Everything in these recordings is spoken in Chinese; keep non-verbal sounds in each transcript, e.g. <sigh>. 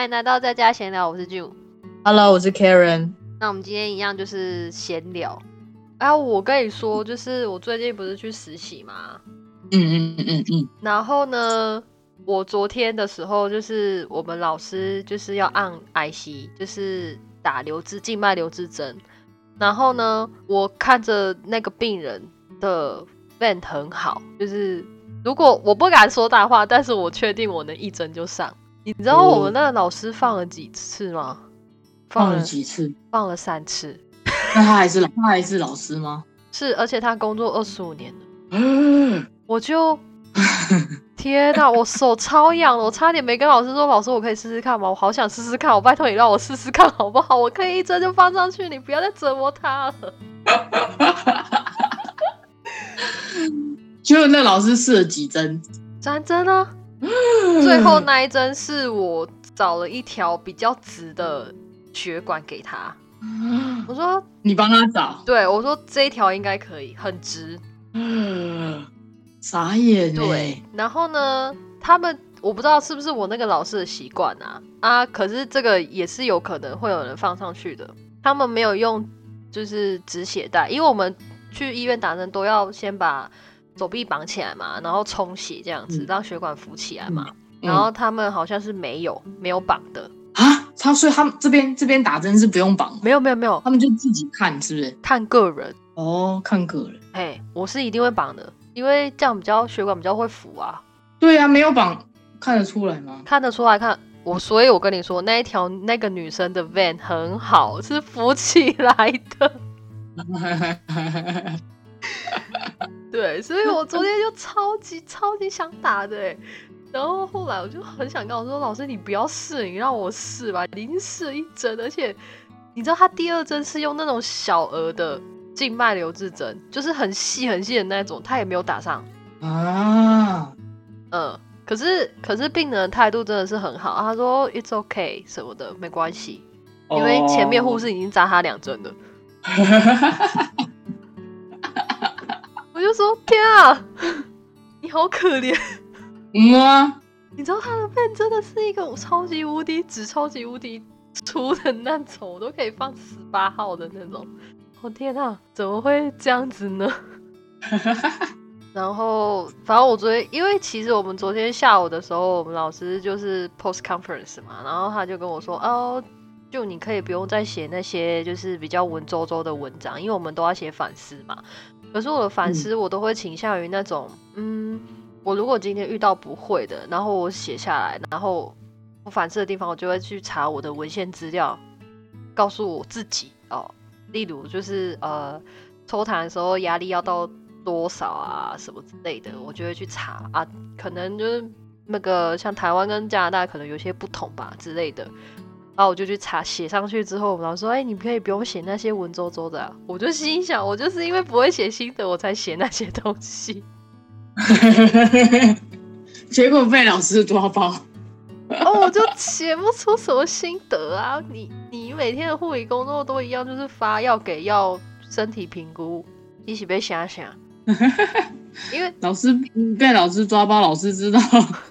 欢迎来到在家闲聊，我是 June。Hello，我是 Karen。那我们今天一样就是闲聊。啊，我跟你说，就是我最近不是去实习嘛，嗯嗯嗯嗯嗯然后呢，我昨天的时候就是我们老师就是要按 IC，就是打留置静脉留置针。然后呢，我看着那个病人的 vent 很好，就是如果我不敢说大话，但是我确定我能一针就上。你知道我们那个老师放了几次吗？放了几次？放了三次。<laughs> 那他还是他还是老师吗？是，而且他工作二十五年了，嗯，我就 <laughs> 天哪，我手超痒了，我差点没跟老师说，老师我可以试试看吗？我好想试试看，我拜托你让我试试看好不好？我可以一针就放上去，你不要再折磨他了。<laughs> 结果那老师试了几针？三针呢？最后那一针是我找了一条比较直的血管给他，我说你帮他找？对，我说这一条应该可以，很直。嗯，傻眼欸对，然后呢，他们我不知道是不是我那个老师的习惯啊啊，可是这个也是有可能会有人放上去的。他们没有用就是止血带，因为我们去医院打针都要先把手臂绑起来嘛，然后充血这样子，嗯让血管浮起来嘛。嗯然后他们好像是没有没有绑的，啊，他所以他们这边这边打针是不用绑，没有没有没有，他们就自己看是不是？看个人。哦，看个人。哎，我是一定会绑的，因为这样比较血管比较会浮啊。对啊，没有绑看得出来吗？看得出来看我，所以我跟你说，那一条那个女生的 van 很好，是浮起来的。<laughs> <laughs> 对，所以我昨天就超级超级想打的欸然后后来我就很想跟我说，老师你不要试，你让我试吧，已经试一针，而且你知道他第二针是用那种小额的静脉留置针，就是很细很细的那种，他也没有打上。啊，嗯，可是可是病人的态度真的是很好，他说 it's okay 什么的没关系，因为前面护士已经扎他两针了。<laughs> 我就说天啊，<laughs> 你好可怜！嗯啊，你知道他的病真的是一个超级无敌直、超级无敌粗的那种，我都可以放十八号的那种。我、天啊，怎么会这样子呢？<laughs> 然后，反正我昨天，因为其实我们昨天下午的时候，我们老师就是 post conference 嘛，然后他就跟我说，哦，就你可以不用再写那些就是比较文绉绉的文章，因为我们都要写反思嘛。可是我的反思，我都会倾向于那种，嗯，我如果今天遇到不会的，然后我写下来，然后我反思的地方，我就会去查我的文献资料，告诉我自己哦，例如就是呃，抽痰的时候压力要到多少啊，什么之类的，我就会去查啊，可能就是那个像台湾跟加拿大可能有些不同吧之类的。然后我就去查，写上去之后，我们老师说：“哎、你可以不用写那些文绉绉的、啊。”我就心想，我就是因为不会写心得，我才写那些东西。<laughs> 结果被老师抓包。<laughs> 哦，我就写不出什么心得啊！你你每天的护理工作都一样，就是发药给药、身体评估，一起被想想。因为老师被老师抓包，老师知道，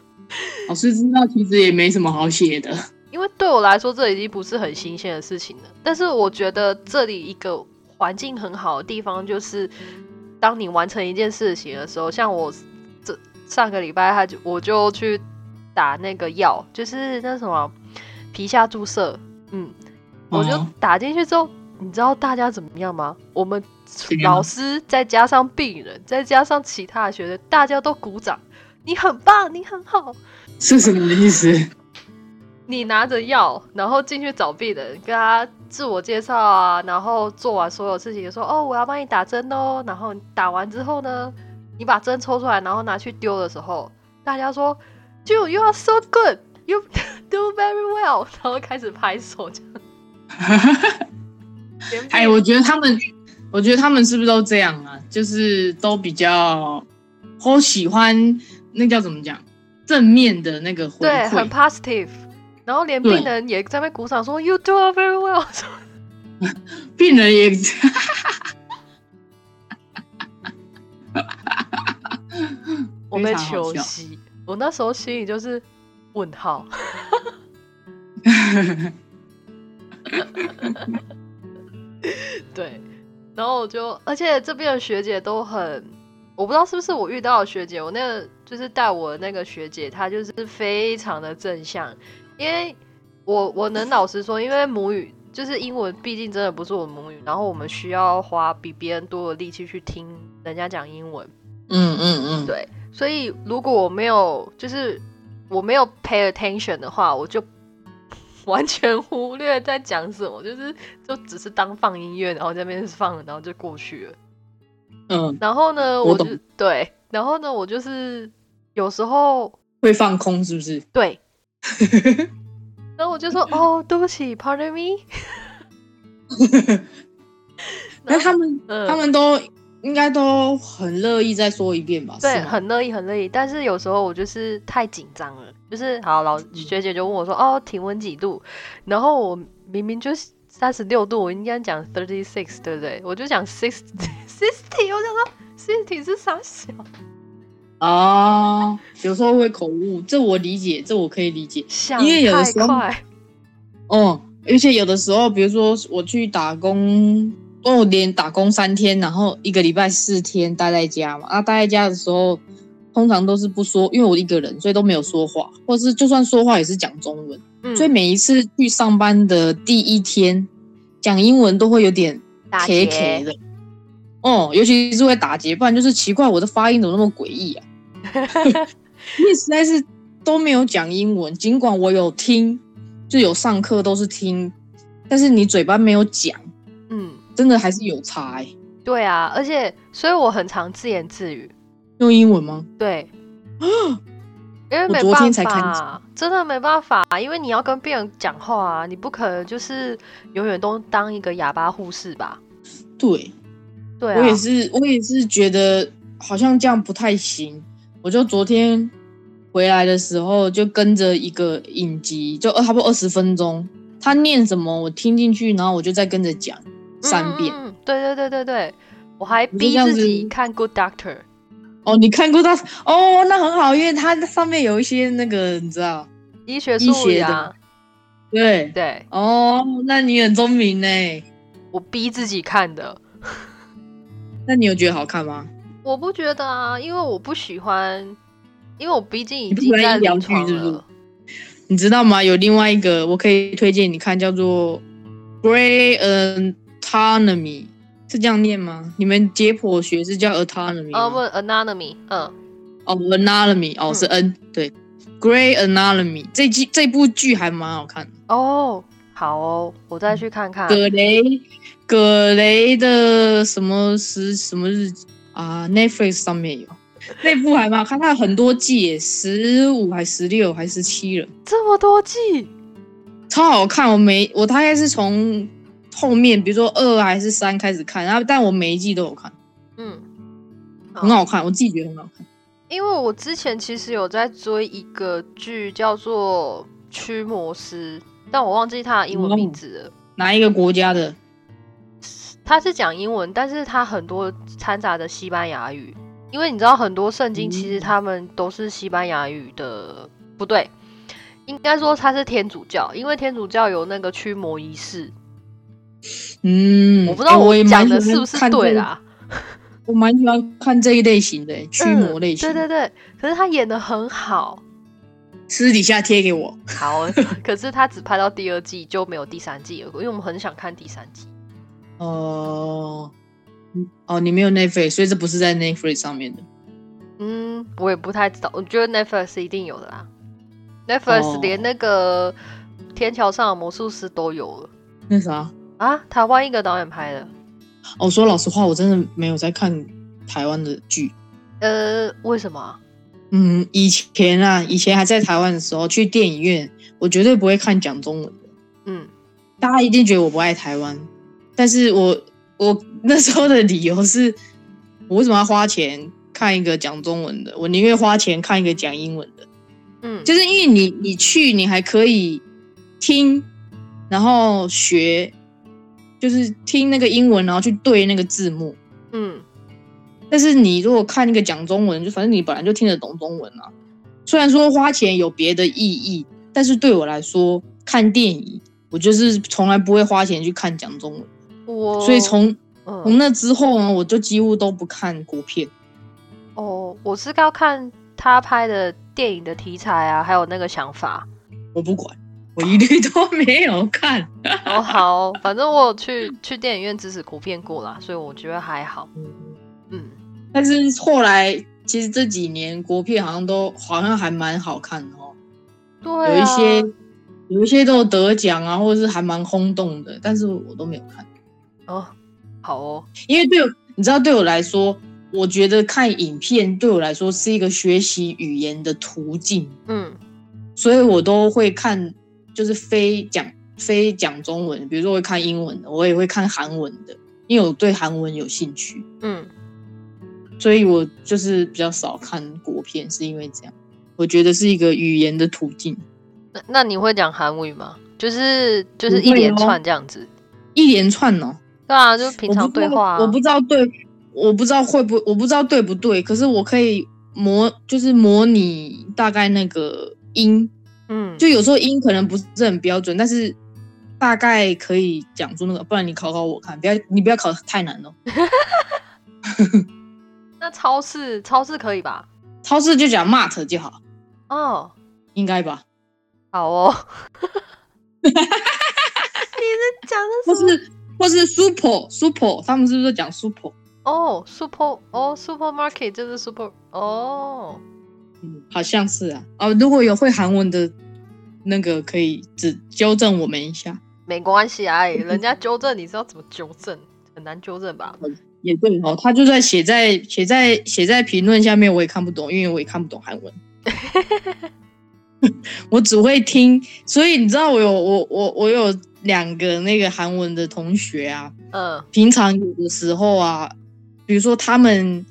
<laughs> 老师知道其实也没什么好写的。因为对我来说，这已经不是很新鲜的事情了。但是我觉得这里一个环境很好的地方，就是当你完成一件事情的时候，像我这上个礼拜，他就我就去打那个药，就是那什么皮下注射，嗯，我就哦打进去之后，你知道大家怎么样吗？我们老师再加上病人，再加上其他的学生，大家都鼓掌，你很棒，你很好。是什么意思？你拿着药，然后进去找病人，跟他自我介绍啊，然后做完所有事情，说哦，我要帮你打针哦。然后打完之后呢，你把针抽出来，然后拿去丢的时候，大家说，Ju you are so good, you <laughs> do very well，然后开始拍手这样。<laughs> 连病哎，我觉得他们，我觉得他们是不是都这样啊？就是都比较，我喜欢那叫怎么讲，正面的那个回对很。positive，然后连病人也在那鼓掌说 You do very well，<laughs> 病人也，<laughs> 我被求惜。我那时候心里就是问号。<laughs> 对，然后我就，而且这边的学姐都很，我不知道是不是我遇到的学姐，我那个就是带我的那个学姐，她就是非常的正向，因为我我能老实说，因为母语就是英文，毕竟真的不是我的母语，然后我们需要花比别人多的力气去听人家讲英文，嗯嗯嗯，对，所以如果我没有就是我没有 pay attention 的话，我就 <laughs> 完全忽略在讲什么，就是就只是当放音乐，然后在那边放，然后就过去了。嗯，然后呢，我就对，然后呢，我就是有时候会放空是不是？对，<laughs> 然后我就说哦，<laughs> 对不起，pardon me。<laughs> 那他们嗯他们都应该都很乐意再说一遍吧？对，很乐意，很乐意。但是有时候我就是太紧张了，就是好老学姐就问我说：“哦，体温几度？”然后我明明就是三十六度，我应该讲 thirty six，对不对？我就讲 six sixty，我想说 sixty 是啥小？啊，有时候会口误，这我理解，这我可以理解。想因为有的太时候快，哦，而且有的时候，比如说我去打工，哦，连打工三天，然后一个礼拜四天待在家嘛。啊，待在家的时候，通常都是不说，因为我一个人，所以都没有说话，或是就算说话也是讲中文。嗯所以每一次去上班的第一天，讲英文都会有点打 K 结 K 的。哦，尤其是会打结，不然就是奇怪我的发音怎么那么诡异啊？<laughs> 因为实在是都没有讲英文，尽管我有听，就有上课都是听，但是你嘴巴没有讲，嗯，真的还是有差、欸。对啊，而且所以我很常自言自语，用英文吗？对，<gasps> 因为没办天才看法，真的没办法，因为你要跟病人讲话啊，你不可能就是永远都当一个哑巴护士吧？对，对啊，我也是，我也是觉得好像这样不太行。我就昨天回来的时候，就跟着一个影集，就二差不多二十分钟，他念什么我听进去，然后我就再跟着讲三遍。嗯嗯嗯对对对对对，我还逼自己看 Good Doctor。哦，你看过他？哦，那很好，因为它上面有一些那个，你知道？医学医术学的语啊，对，对哦，那你很聪明呢。我逼自己看的。那你有觉得好看吗？我不觉得啊，因为我不喜欢，因为我毕竟已经在喜欢医疗剧临床是不是了。你知道吗？有另外一个我可以推荐你看，叫做《Gray Anatomy》，是这样念吗？你们解剖学是叫 Autonomy 哦，，Anatomy，嗯，哦，Anatomy，哦是 N，对，Gray Anatomy 这剧这部剧还蛮好看的。哦，好哦，我再去看看。葛雷葛雷的什么时什么日子啊？Netflix 上面有那部还蛮好看，它有很多季耶，十五还十六还十七了，这么多季，超好看。我每我大概是从后面，比如说二还是三开始看，然后但我每一季都有看，嗯，很好看，我自己觉得很好看。因为我之前其实有在追一个剧，叫做《驱魔师》，但我忘记它的英文名字了。哪一个国家的？它是讲英文，但是他很多掺杂的西班牙语，因为你知道很多圣经其实嗯他们都是西班牙语的，不对，应该说他是天主教，因为天主教有那个驱魔仪式。嗯，我不知道哎我讲的是不是对啦，我蛮喜欢看这一类型的驱魔类型。嗯对对对，可是他演的很好，私底下贴给我。好，可是他只拍到第二季就没有第三季了，因为我们很想看第三季。哦，哦，你没有 Netflix，所以这不是在 Netflix 上面的。嗯，我也不太知道，我觉得 Netflix 是一定有的啦。Netflix 哦连那个天桥上的魔术师都有了那啥，啊，台湾一个导演拍的。哦，说老实话，我真的没有在看台湾的剧。呃，为什么啊？嗯，以前啊，以前还在台湾的时候，去电影院，我绝对不会看讲中文的。嗯，大家一定觉得我不爱台湾，但是我我那时候的理由是，我为什么要花钱看一个讲中文的？我宁愿花钱看一个讲英文的。嗯，就是因为你你去，你还可以听，然后学，就是听那个英文，然后去对那个字幕。嗯但是你如果看那个讲中文，就反正你本来就听得懂中文啊。虽然说花钱有别的意义，但是对我来说，看电影，我就是从来不会花钱去看讲中文，我所以从从嗯那之后呢，我就几乎都不看国片。哦，我是要看他拍的电影的题材啊，还有那个想法。我不管，我一律都没有看。<laughs> 哦，好，反正我有去去电影院支持国片过啦，所以我觉得还好。嗯，但是后来其实这几年国片好像都好像还蛮好看的哦，对、啊，有一些有一些都有得奖啊，或者是还蛮轰动的，但是我都没有看，哦，好哦，因为对你知道对我来说，我觉得看影片对我来说是一个学习语言的途径，嗯所以我都会看就是非讲非讲中文，比如说我会看英文的，我也会看韩文的，因为我对韩文有兴趣。嗯，所以我就是比较少看国片，是因为这样，我觉得是一个语言的途径。那那你会讲韩语吗？就是就是一连哦串这样子。一连串哦，对啊，就平常对话、啊。我不知道对，我不知道会不，我不知道对不对，可是我可以模，就是模拟大概那个音，嗯，就有时候音可能不是很标准，但是大概可以讲出那个，不然你考考我看，不要你不要考太难哦。<laughs> <laughs> 那超市超市可以吧？超市就讲 mart 就好，哦，应该吧？好哦。<laughs> 你是讲的什么？或是或是 super super，他们是不是讲 super？哦，super 哦，supermarket 就是 super 哦。嗯，好像是啊。哦，如果有会韩文的，那个可以只纠正我们一下。没关系啊，哎 <laughs> 人家纠正你是要怎么纠正？很难纠正吧？也对哦，他就在写在写在写在评论下面，我也看不懂，因为我也看不懂韩文。<laughs> 我只会听，所以你知道我有我我我有两个那个韩文的同学啊，嗯。平常有的时候啊，比如说他们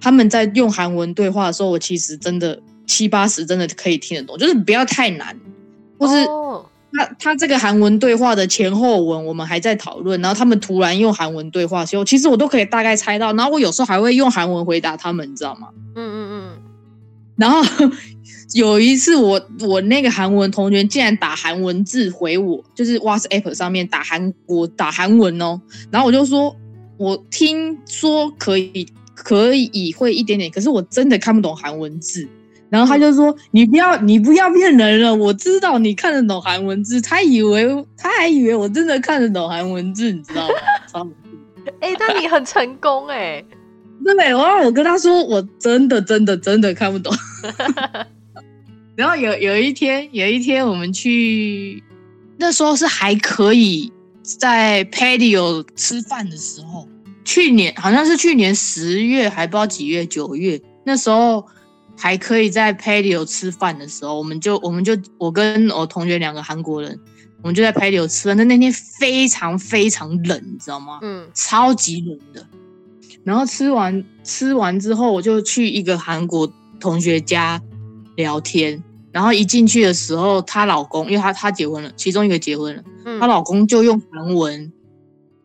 他们在用韩文对话的时候，我其实真的七八十真的可以听得懂，就是不要太难，或是哦。他他这个韩文对话的前后文我们还在讨论，然后他们突然用韩文对话的时候，其实我都可以大概猜到，然后我有时候还会用韩文回答他们，你知道吗？嗯嗯嗯。然后有一次我我那个韩文同学竟然打韩文字回我，就是 WhatsApp 上面打韩国打韩文哦，然后我就说，我听说可以可以会一点点，可是我真的看不懂韩文字。然后他就说：“你不要，你不要骗人了，我知道你看得懂韩文字。”他以为他还以为我真的看得懂韩文字，你知道吗？<laughs> 哎、但你很成功哎、对，然后我跟他说，我真的真的真的看不懂。<laughs> 然后有有一天，有一天我们去，那时候是还可以在 patio 吃饭的时候，去年好像是去年十月，还不知道几月，九月那时候还可以在 patio 吃饭的时候，我们就我们就我跟我同学两个韩国人，我们就在 patio 吃饭。但那天非常非常冷，你知道吗？嗯超级冷的。然后吃完吃完之后，我就去一个韩国同学家聊天。然后一进去的时候，她老公，因为她她结婚了，其中一个结婚了，嗯，她老公就用韩文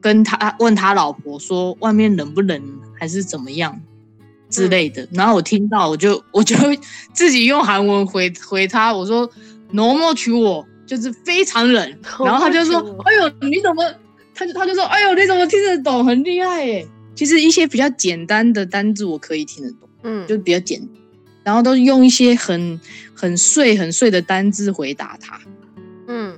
跟她问她老婆说外面冷不冷，还是怎么样之类的。然后我听到，我就我就 <laughs> 自己用韩文回回他，我说 “normal 娶我”，就是非常冷。<laughs> 然后他就说哎呦，你怎么？他就他就说，哎呦，你怎么听得懂？很厉害耶！其实一些比较简单的单字我可以听得懂，嗯就比较简单，然后都是用一些很很碎很碎的单字回答他。嗯，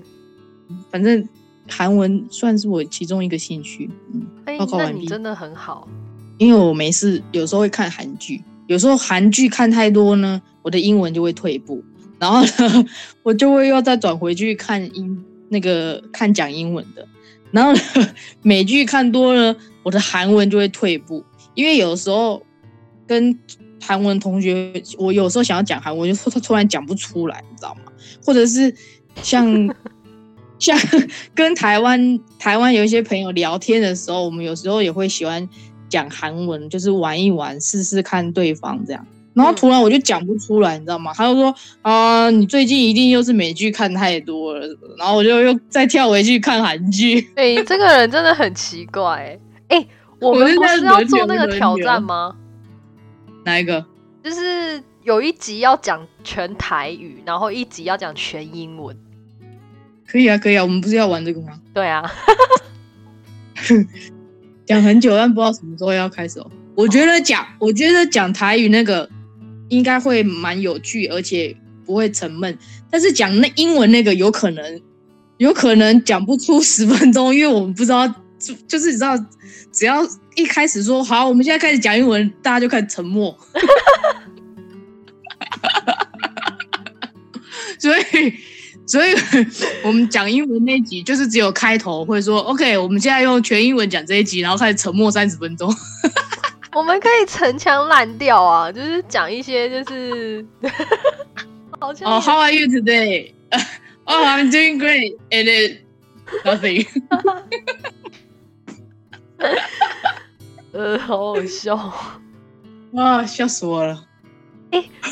反正韩文算是我其中一个兴趣，嗯，哎、报告完毕那你真的很好。因为我没事，有时候会看韩剧，有时候韩剧看太多呢，我的英文就会退步，然后呢，<laughs> 我就会又再转回去看英那个看讲英文的，然后呢，<laughs> 美剧看多了，我的韩文就会退步，因为有时候跟韩文同学，我有时候想要讲韩文，就他突然讲不出来，你知道吗？或者是像 <laughs> 像跟台湾台湾有一些朋友聊天的时候，我们有时候也会喜欢讲韩文，就是玩一玩，试试看对方这样。然后突然我就讲不出来，你知道吗？他就说啊、你最近一定又是美剧看太多了，然后我就又再跳回去看韩剧。哎、这个人真的很奇怪哎、哎、我们不是要做那个挑战吗？哪一个？就是有一集要讲全台语，然后一集要讲全英文。可以啊，可以啊，我们不是要玩这个吗？对啊，<laughs> 讲很久，但不知道什么时候要开始哦。我觉得讲，我觉得讲台语那个应该会蛮有趣，而且不会沉闷。但是讲那英文那个，有可能，有可能讲不出十分钟，因为我们不知道，就就是你知道，只要一开始说好，我们现在开始讲英文，大家就开始沉默。所以，所以我们讲英文那一集就是只有开头会说 OK，我们现在用全英文讲这一集，然后开始沉默三十分钟。我们可以陈腔滥调啊，就是讲一些就是，<laughs> 好像哦、h o w are you today? <laughs> Oh, I'm doing great. Is nothing. <laughs> <laughs> 呃，好好笑。啊，笑死我了。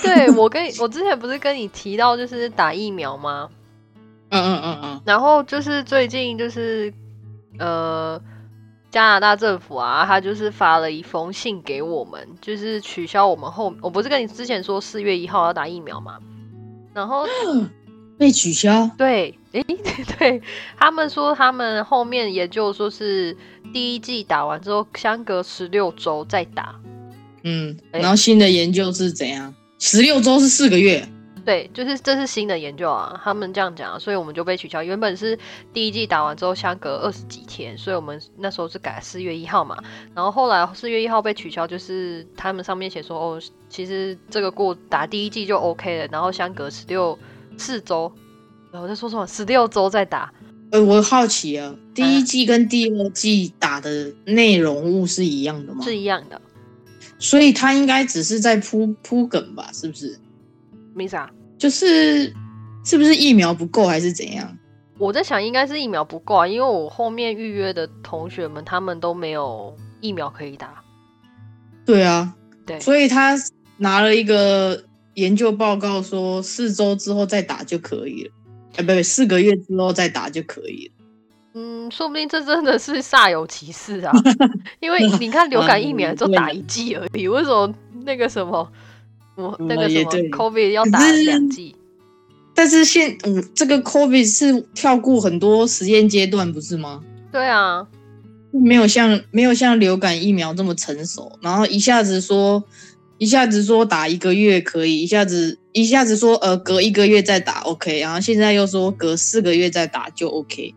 对我跟你我之前不是跟你提到就是打疫苗吗？嗯嗯嗯嗯，然后就是最近就是呃加拿大政府啊，他就是发了一封信给我们，就是取消我们后我不是跟你之前说四月一号要打疫苗吗？然后被取消。对，诶，<laughs> 对他们说他们后面研究说是第一季打完之后，相隔十六周再打。嗯，哎然后新的研究是怎样？十六周是四个月。对，就是这是新的研究啊，他们这样讲，所以我们就被取消。原本是第一季打完之后相隔二十几天，所以我们那时候是改四月一号嘛。然后后来四月一号被取消，就是他们上面写说，哦，其实这个过打第一季就 OK 了，然后相隔十六四周，我在说什么？十六周再打。呃，我好奇啊，第一季跟第二季打的内容物是一样的吗？是一样的，所以他应该只是在铺铺梗吧？是不是？没啥。就是是不是疫苗不够还是怎样？我在想，应该是疫苗不够啊，因为我后面预约的同学们，他们都没有疫苗可以打。对啊，对所以他拿了一个研究报告说，四周之后再打就可以了，哎，不不，四个月之后再打就可以了。嗯，说不定这真的是煞有其事啊，<laughs> 因为你看流感疫苗就打一剂而已，为什么那个什么，我那个什么 COVID 要打两剂？但是现嗯，这个 COVID 是跳过很多实验阶段，不是吗？对啊，没有像没有像流感疫苗这么成熟，然后一下子说一下子说打一个月可以，一下子一下子说呃隔一个月再打 OK，然后现在又说隔四个月再打就 OK，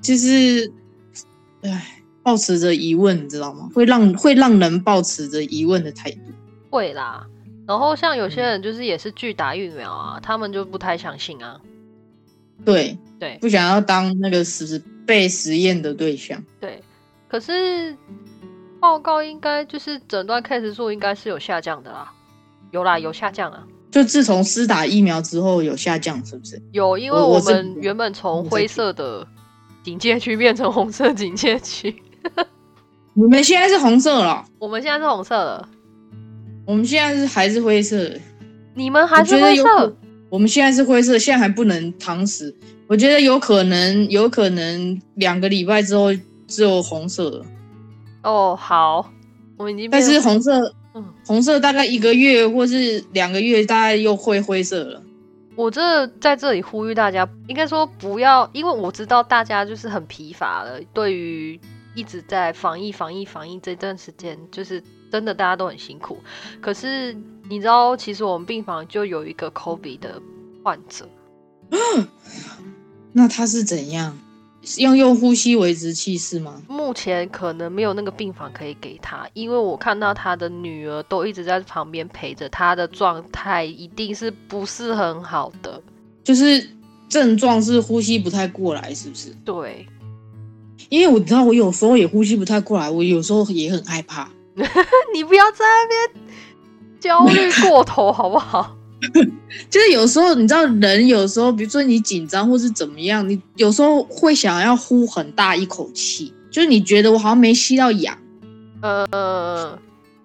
就是唉，抱持着疑问，你知道吗？会让会让人抱持着疑问的态度。会啦。然后像有嗯些人就是也是拒打疫苗啊，他们就不太相信啊。对，对不想要当那个实被实验的对象。对，可是报告应该就是诊断 case 数应该是有下降的啦，有啦，有下降啊。就自从施打疫苗之后有下降，是不是？有，因为我们原本从灰色的警戒区变成红色警戒区，<laughs> 你们现在是红色了，我们现在是红色了，我们现在是还是灰色的。你们还是灰色。我们现在是灰色，现在还不能躺死。我觉得有可能，有可能两个礼拜之后只有红色了，哦，好，我们已经但是红色，嗯红色大概一个月或是两个月，大概又会灰色了。我这在这里呼吁大家，应该说不要，因为我知道大家就是很疲乏了，对于一直在防疫、防疫、防疫这段时间，就是真的大家都很辛苦。可是你知道，其实我们病房就有一个 COVID 的患者，<gasps> 那他是怎样？要用呼吸维持气是吗？目前可能没有那个病房可以给他，因为我看到他的女儿都一直在旁边陪着，他的状态一定是不是很好的。就是症状是呼吸不太过来，是不是？对，因为我知道我有时候也呼吸不太过来，我有时候也很害怕。<laughs> 你不要在那边焦虑过头好不好？<laughs> 就是有时候你知道，人有时候，比如说你紧张或是怎么样，你有时候会想要呼很大一口气，就是你觉得我好像没吸到氧。呃，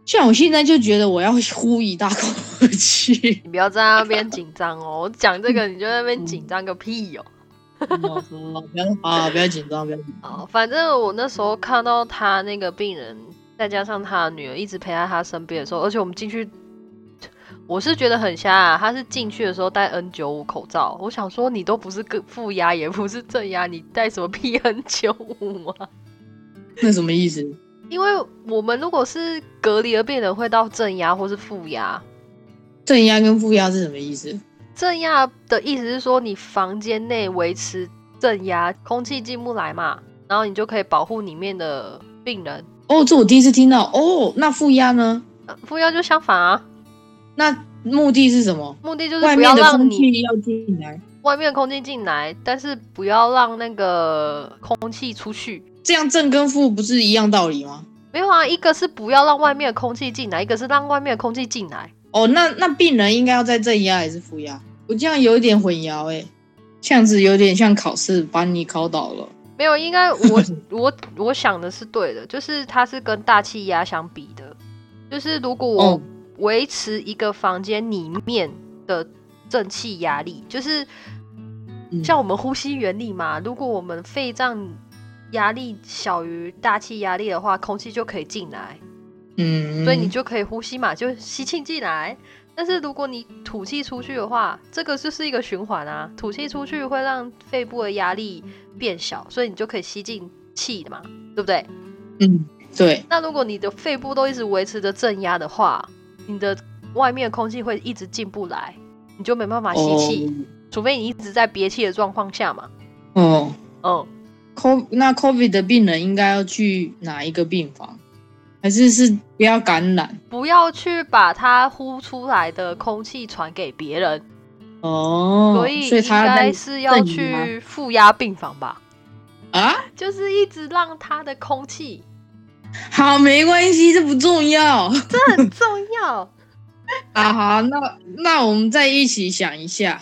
像我现在就觉得我要呼一大口气。你不要在那边紧张哦。<laughs> 我讲这个你就在那边紧张个屁哦。哦不要 <laughs> 啊，不要紧张，不要紧张。哦，反正我那时候看到他那个病人，再加上他的女儿一直陪在他身边的时候，而且我们进去，我是觉得很瞎啊！他是进去的时候戴 N 九五口罩，我想说你都不是个负压，也不是正压，你戴什么 P N 九五啊？那什么意思？因为我们如果是隔离的病人，会到正压或是负压。正压跟负压是什么意思？正压的意思是说，你房间内维持正压，空气进不来嘛，然后你就可以保护里面的病人。哦，这我第一次听到。哦，那负压呢？负压就相反啊。那目的是什么？目的就是外面的空气要进来，外面的空气进来，但是不要让那个空气出去。这样正跟负不是一样道理吗？没有啊，一个是不要让外面的空气进来，一个是让外面的空气进来。哦，那那病人应该要在正压还是负压？我这样有一点混淆哎，这样子有点像考试把你考倒了。没有，应该我 <laughs> 我我想的是对的，就是它是跟大气压相比的，就是如果我维持一个房间里面的正气压力，就是像我们呼吸原理嘛，如果我们肺脏压力小于大气压力的话，空气就可以进来，嗯，所以你就可以呼吸嘛，就吸气进来。但是如果你吐气出去的话，这个就是一个循环啊，吐气出去会让肺部的压力变小，所以你就可以吸进气的嘛，对不对？嗯，对。那如果你的肺部都一直维持着正压的话，你的外面的空气会一直进不来，你就没办法吸气，除非你一直在憋气的状况下嘛。哦，嗯。Co 那 COVID 的病人应该要去哪一个病房？还是是不要感染，不要去把他呼出来的空气传给别人哦。所以应该是要去负压病房吧？啊，就是一直让他的空气 <laughs> 好，没关系，这不重要，<laughs> 这很重要 <laughs> 啊。好，那那我们再一起想一下，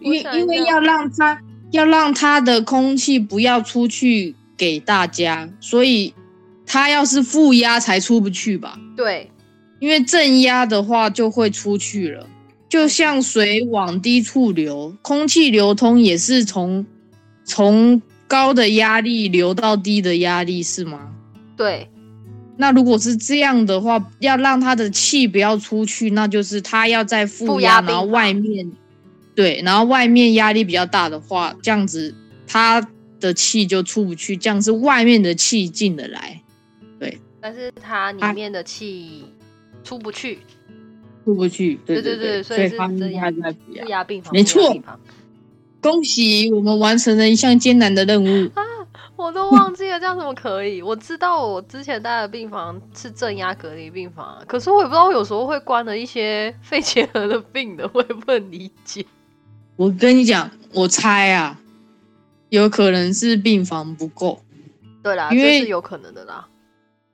因因为要让它要让它的空气不要出去给大家，所以。它要是负压才出不去吧？对，因为正压的话就会出去了，就像水往低处流，空气流通也是从从高的压力流到低的压力，是吗？对。那如果是这样的话，要让他的气不要出去，那就是他要在负压，然后外面对，然后外面压力比较大的话，这样子他的气就出不去，这样是外面的气进得来。对但是它里面的气出不去，出不去。对对对，所以是正压在负压病房。没错，恭喜我们完成了一项艰难的任务啊！我都忘记了这样怎么可以？我知道我之前待的病房是正压隔离病房，可是我也不知道我有时候会关了一些肺结核的病的，我也不能理解。我跟你讲，我猜啊，有可能是病房不够。对啦，这是有可能的啦。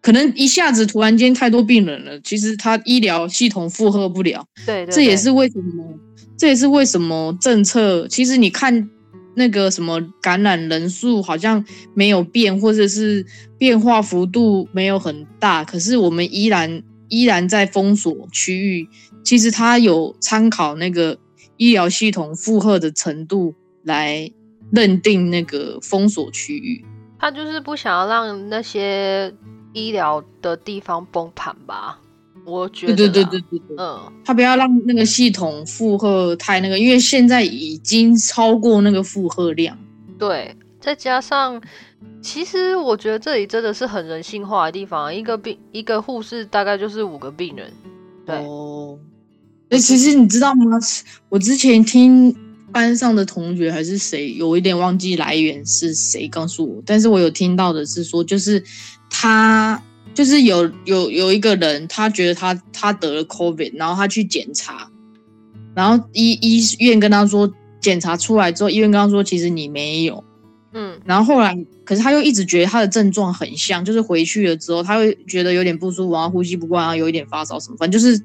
可能一下子突然间太多病人了，其实他医疗系统负荷不了。对，这也是为什么，这也是为什么政策。其实你看那个什么感染人数好像没有变，或者是变化幅度没有很大，可是我们依然依然在封锁区域。其实他有参考那个医疗系统负荷的程度来认定那个封锁区域。他就是不想要让那些。医疗的地方崩盘吧，我觉得。对对对对对，嗯，他不要让那个系统负荷太那个，因为现在已经超过那个负荷量。对，再加上，其实我觉得这里真的是很人性化的地方，一个病一个护士大概就是五个病人。对哦，哎，其实你知道吗？我之前听班上的同学还是谁，有一点忘记来源是谁告诉我，但是我有听到的是说，就是。他就是有有有一个人，他觉得他他得了 COVID，然后他去检查，然后医医院跟他说，检查出来之后，医院跟他说，其实你没有，嗯，然后后来，可是他又一直觉得他的症状很像，就是回去了之后，他会觉得有点不舒服，然后呼吸不惯，然后有一点发烧什么，反正就是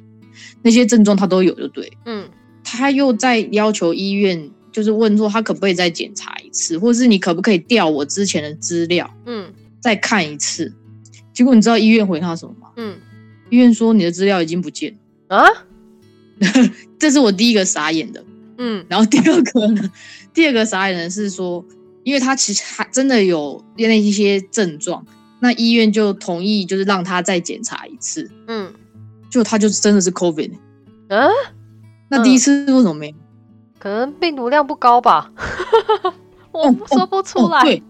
那些症状他都有，就对，嗯，他又在要求医院，就是问说他可不可以再检查一次，或者是你可不可以调我之前的资料，嗯。再看一次，结果你知道医院回他什么吗？嗯，医院说你的资料已经不见了啊，<laughs> 这是我第一个傻眼的。嗯，然后第二个呢，第二个傻眼的是说，因为他其实还真的有那一些症状，那医院就同意就是让他再检查一次。嗯，就他就真的是 COVID，嗯，那第一次为什么没有？可能病毒量不高吧，<laughs> 我哦说不出来。哦对，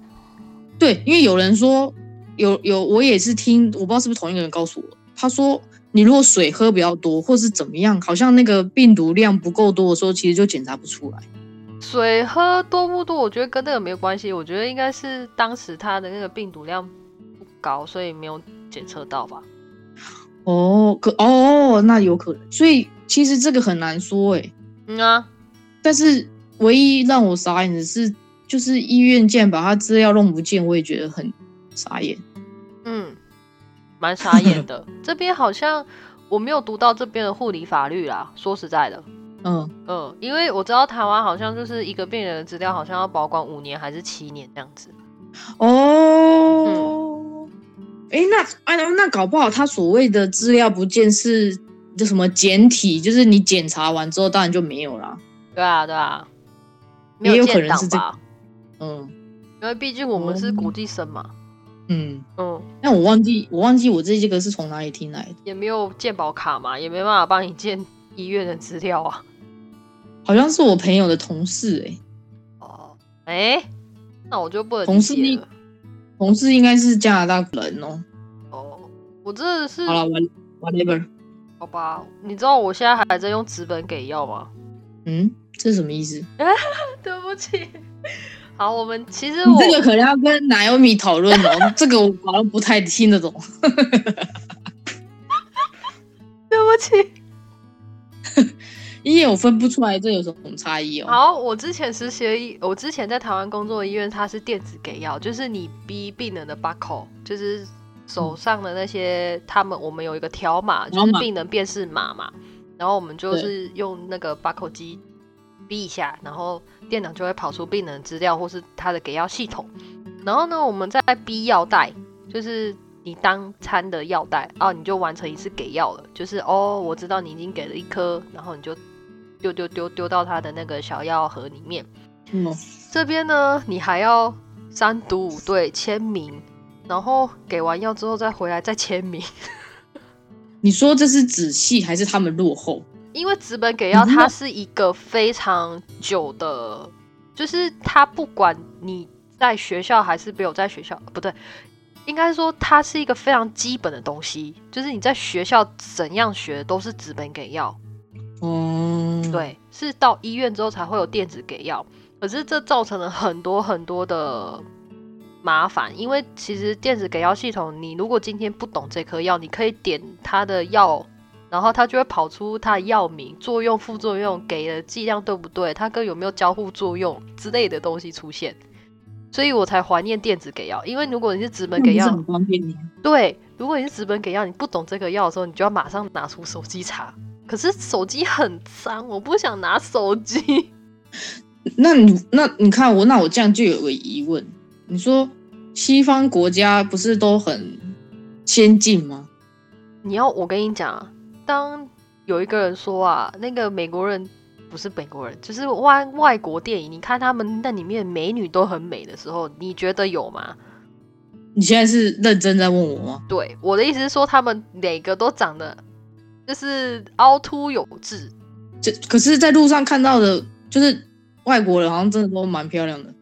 对，因为有人说有有，我也是听，我不知道是不是同一个人告诉我，他说你如果水喝比较多，或是怎么样，好像那个病毒量不够多的时候，其实就检查不出来。水喝多不多，我觉得跟那个没有关系。我觉得应该是当时他的那个病毒量不高，所以没有检测到吧。哦，可哦，那有可能。所以其实这个很难说诶，嗯啊，但是唯一让我傻眼的是，就是医院竟然把他资料弄不见，我也觉得很傻眼。嗯，蛮傻眼的。<laughs> 这边好像我没有读到这边的护理法律啦。说实在的，嗯，嗯，因为我知道台湾好像就是一个病人的资料好像要保管五年还是七年这样子。哦，哎、那啊那那搞不好他所谓的资料不见是就什么简体，就是你检查完之后当然就没有啦。对啊，对啊，没也有建可能是这？嗯因为毕竟我们是哦国际生嘛，嗯，嗯，但我忘记我忘记我这个是从哪里听来的，也没有健保卡嘛，也没办法帮你建医院的资料啊。<laughs> 好像是我朋友的同事哎、哦，哎、那我就不能理同事你解了。同事应该是加拿大人哦。哦，我真的是好了，what whatever，好吧？你知道我现在还在用纸本给药吗？嗯，这是什么意思？<laughs> 对不起。好，我们其实你我这个可能要跟奶油米讨论哦，<laughs> 这个我好像不太听得懂。<laughs> 对不起。因为我分不出来这有什么差异哦。好，我之前实习的医，我之前在台湾工作的医院，它是电子给药，就是你逼病人的 barcode，就是手上的那些，他们我们有一个条码，就是病人辨识码嘛，然后我们就是用那个 barcode 机逼一下，然后电脑就会跑出病人的资料或是他的给药系统，然后呢，我们再逼药袋，就是。你当餐的药袋啊，你就完成一次给药了。就是哦，我知道你已经给了一颗，然后你就丢丢丢丢到他的那个小药盒里面。嗯，这边呢，你还要三读五对签名，然后给完药之后再回来再签名。<laughs> 你说这是仔细还是他们落后？因为纸本给药它是一个非常久的，就是它不管你在学校还是没有在学校，不对，应该说它是一个非常基本的东西，就是你在学校怎样学都是纸本给药。嗯，，对，是到医院之后才会有电子给药，可是这造成了很多很多的麻烦，因为其实电子给药系统，你如果今天不懂这颗药，你可以点它的药，然后它就会跑出它的药名、作用、副作用、给的剂量对不对，它跟有没有交互作用之类的东西出现，所以我才怀念电子给药，因为如果你是纸本给药。对，如果你是纸本给药，你不懂这个药的时候，你就要马上拿出手机查。可是手机很脏，我不想拿手机。<laughs> 那你那你看我，那我这样就有个疑问，你说西方国家不是都很先进吗？你要我跟你讲啊，当有一个人说啊，那个美国人不是美国人，就是外外国电影，你看他们那里面美女都很美的时候，你觉得有吗？你现在是认真在问我吗？对，我的意思是说，他们哪个都长得就是凹凸有致，这可是，在路上看到的，就是外国人好像真的都蛮漂亮的！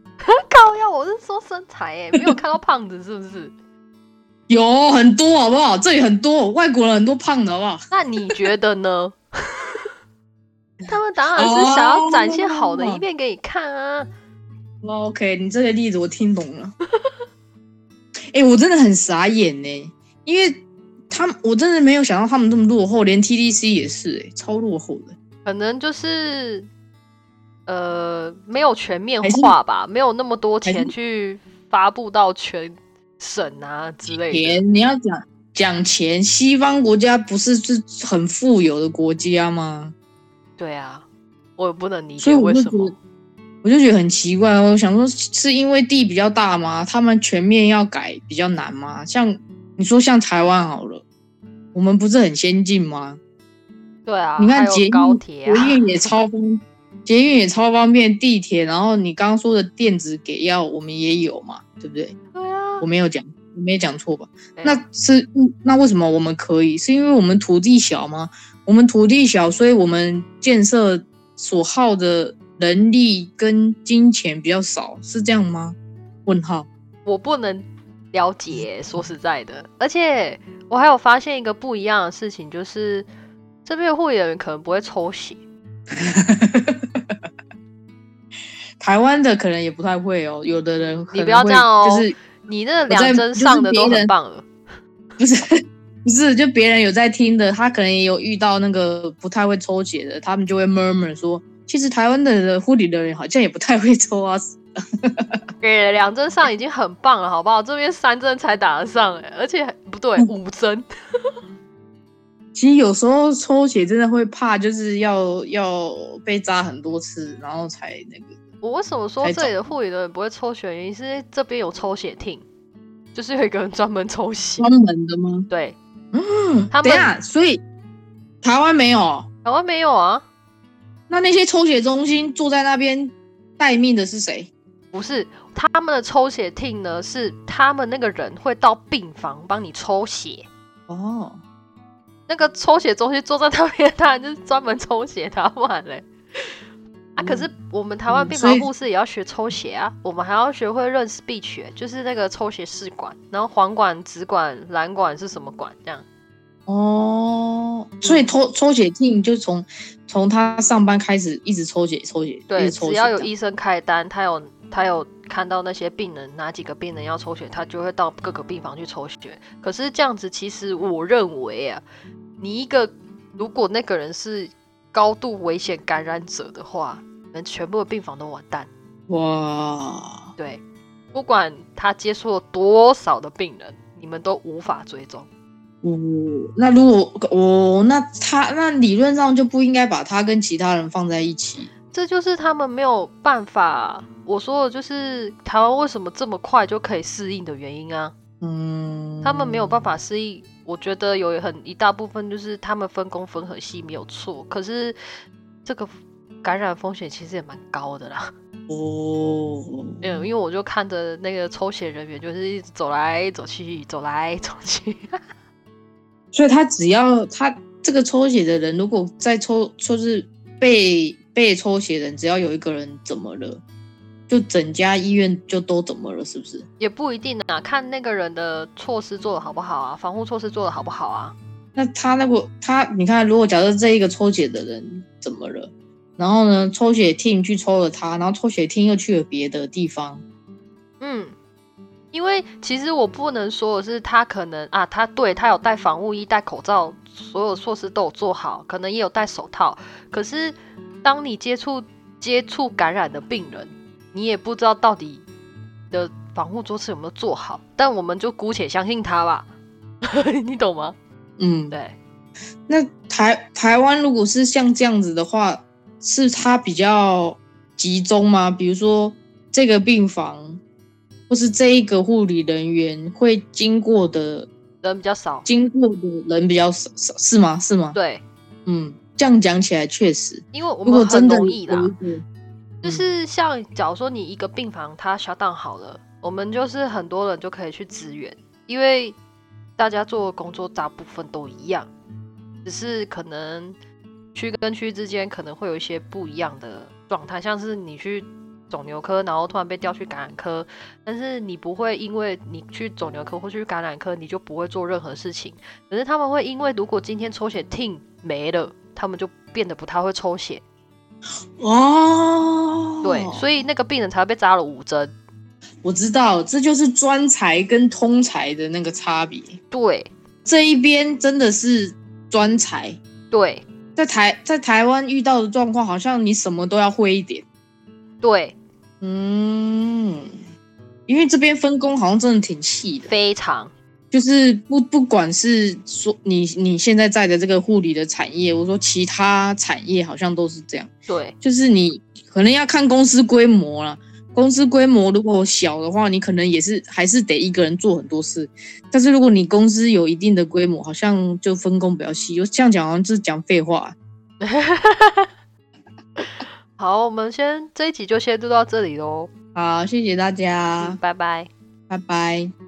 我是说身材哎，<laughs> 没有看到胖子是不是？有很多好不好？这里很多外国人很多胖的好不好？那你觉得呢？<laughs> 他们当然是想要展现好的一面给你看啊。OK，你这个例子我听懂了。<laughs> 哎、我真的很傻眼呢，因为他们我真的没有想到他们这么落后，连 TDC 也是哎、超落后的。可能就是呃没有全面化吧，没有那么多钱去发布到全省啊之类的。钱你要讲讲钱，西方国家不是是很富有的国家吗？对啊，我也不能理解为什么。，我就觉得很奇怪。我想说，是因为地比较大吗？他们全面要改比较难吗？像你说像台湾好了，我们不是很先进吗？对啊，你看捷运高铁啊，捷运也超方，捷运也超方便，地铁，然后你刚刚说的电子给药，我们也有嘛，对不对？对啊我，没有讲，我没讲错吧？那是嗯那为什么我们可以？是因为我们土地小吗？我们土地小，所以我们建设所耗的人力跟金钱比较少，是这样吗？问号。我不能了解，说实在的，而且我还有发现一个不一样的事情，就是这边的护理人员可能不会抽血，<laughs> 台湾的可能也不太会哦，有的人你不要这样哦就是你那两针上的都很棒了。不是 <laughs> 不是，就别人有在听的，他可能也有遇到那个不太会抽血的，他们就会 murmur 说，其实台湾的护理人员好像也不太会抽啊。<laughs> 给两针上已经很棒了，好不好？这边三针才打得上哎，而且不对，嗯五针。其实有时候抽血真的会怕，就是要要被扎很多次，然后才那个。我为什么说才这里的护理的人不会抽血？原因是这边有抽血厅，就是有一个人专门抽血。专门的吗？对，嗯，<gasps> 他们所以台湾没有，台湾没有啊，那那些抽血中心坐在那边待命的是谁？不是他们的抽血厅呢，是他们那个人会到病房帮你抽血。哦，那个抽血中心坐在那边，<laughs> 当然就是专门抽血的，不然嘞。啊，可是我们台湾病房护士也要学抽血啊，我们还要学会认 speech，就是那个抽血试管，然后黄管、紫管、蓝管是什么管这样。哦，所以抽抽血 team 就从从他上班开始一直抽血抽血，一对，只要有医生开单，他有他有看到那些病人哪几个病人要抽血，他就会到各个病房去抽血。可是这样子，其实我认为啊，你一个如果那个人是高度危险感染者的话，你们全部的病房都完蛋。哇，对，不管他接触了多少的病人，你们都无法追踪。哦，那如果哦，那他那理论上就不应该把他跟其他人放在一起。这就是他们没有办法，我说的就是台湾为什么这么快就可以适应的原因啊。嗯，他们没有办法适应，我觉得有很一大部分就是他们分工分很细没有错，可是这个感染风险其实也蛮高的啦。哦，嗯，因为我就看着那个抽血人员就是一直走来走去，走来走去。所以他只要他这个抽血的人，如果在抽就是被被抽血的人，只要有一个人怎么了，就整家医院就都怎么了，是不是？也不一定啊，看那个人的措施做的好不好啊，防护措施做的好不好啊。那他那个他，你看，如果假设这一个抽血的人怎么了，然后呢，抽血 team 去抽了他，然后抽血 team 又去了别的地方，嗯，因为其实我不能说的是他可能啊，他对他有戴防护衣、戴口罩，所有措施都有做好，可能也有戴手套。可是当你接触接触感染的病人，你也不知道到底的防护措施有没有做好。但我们就姑且相信他吧，<laughs> 你懂吗？嗯，对，那台台湾如果是像这样子的话，是它比较集中吗？比如说这个病房，或是这一个护理人员会经过的人比较少。经过的人比较少，少是吗？是吗？对，嗯，这样讲起来确实，因为我们很容易啦。就是像假如说你一个病房它 shut down 好了，我们就是很多人就可以去支援，因为大家做的工作大部分都一样，只是可能区跟区之间可能会有一些不一样的状态，像是你去肿瘤科，然后突然被调去感染科，但是你不会因为你去肿瘤科或去感染科，你就不会做任何事情，可是他们会因为如果今天抽血 team 没了，他们就变得不太会抽血。哦，对，所以那个病人才会被扎了五针。我知道，这就是专才跟通才的那个差别。对这一边真的是专才，对在台在台湾遇到的状况，好像你什么都要会一点。对，嗯，因为这边分工好像真的挺细的，非常就是不不管是说你你现在在的这个护理的产业，我说其他产业好像都是这样，对就是你可能要看公司规模了。公司规模如果小的话，你可能也是还是得一个人做很多事。但是如果你公司有一定的规模，好像就分工比较细。就这样讲好像是讲废话。<laughs> 好，我们先这一集就先录到这里喽，好，谢谢大家，拜拜。拜拜。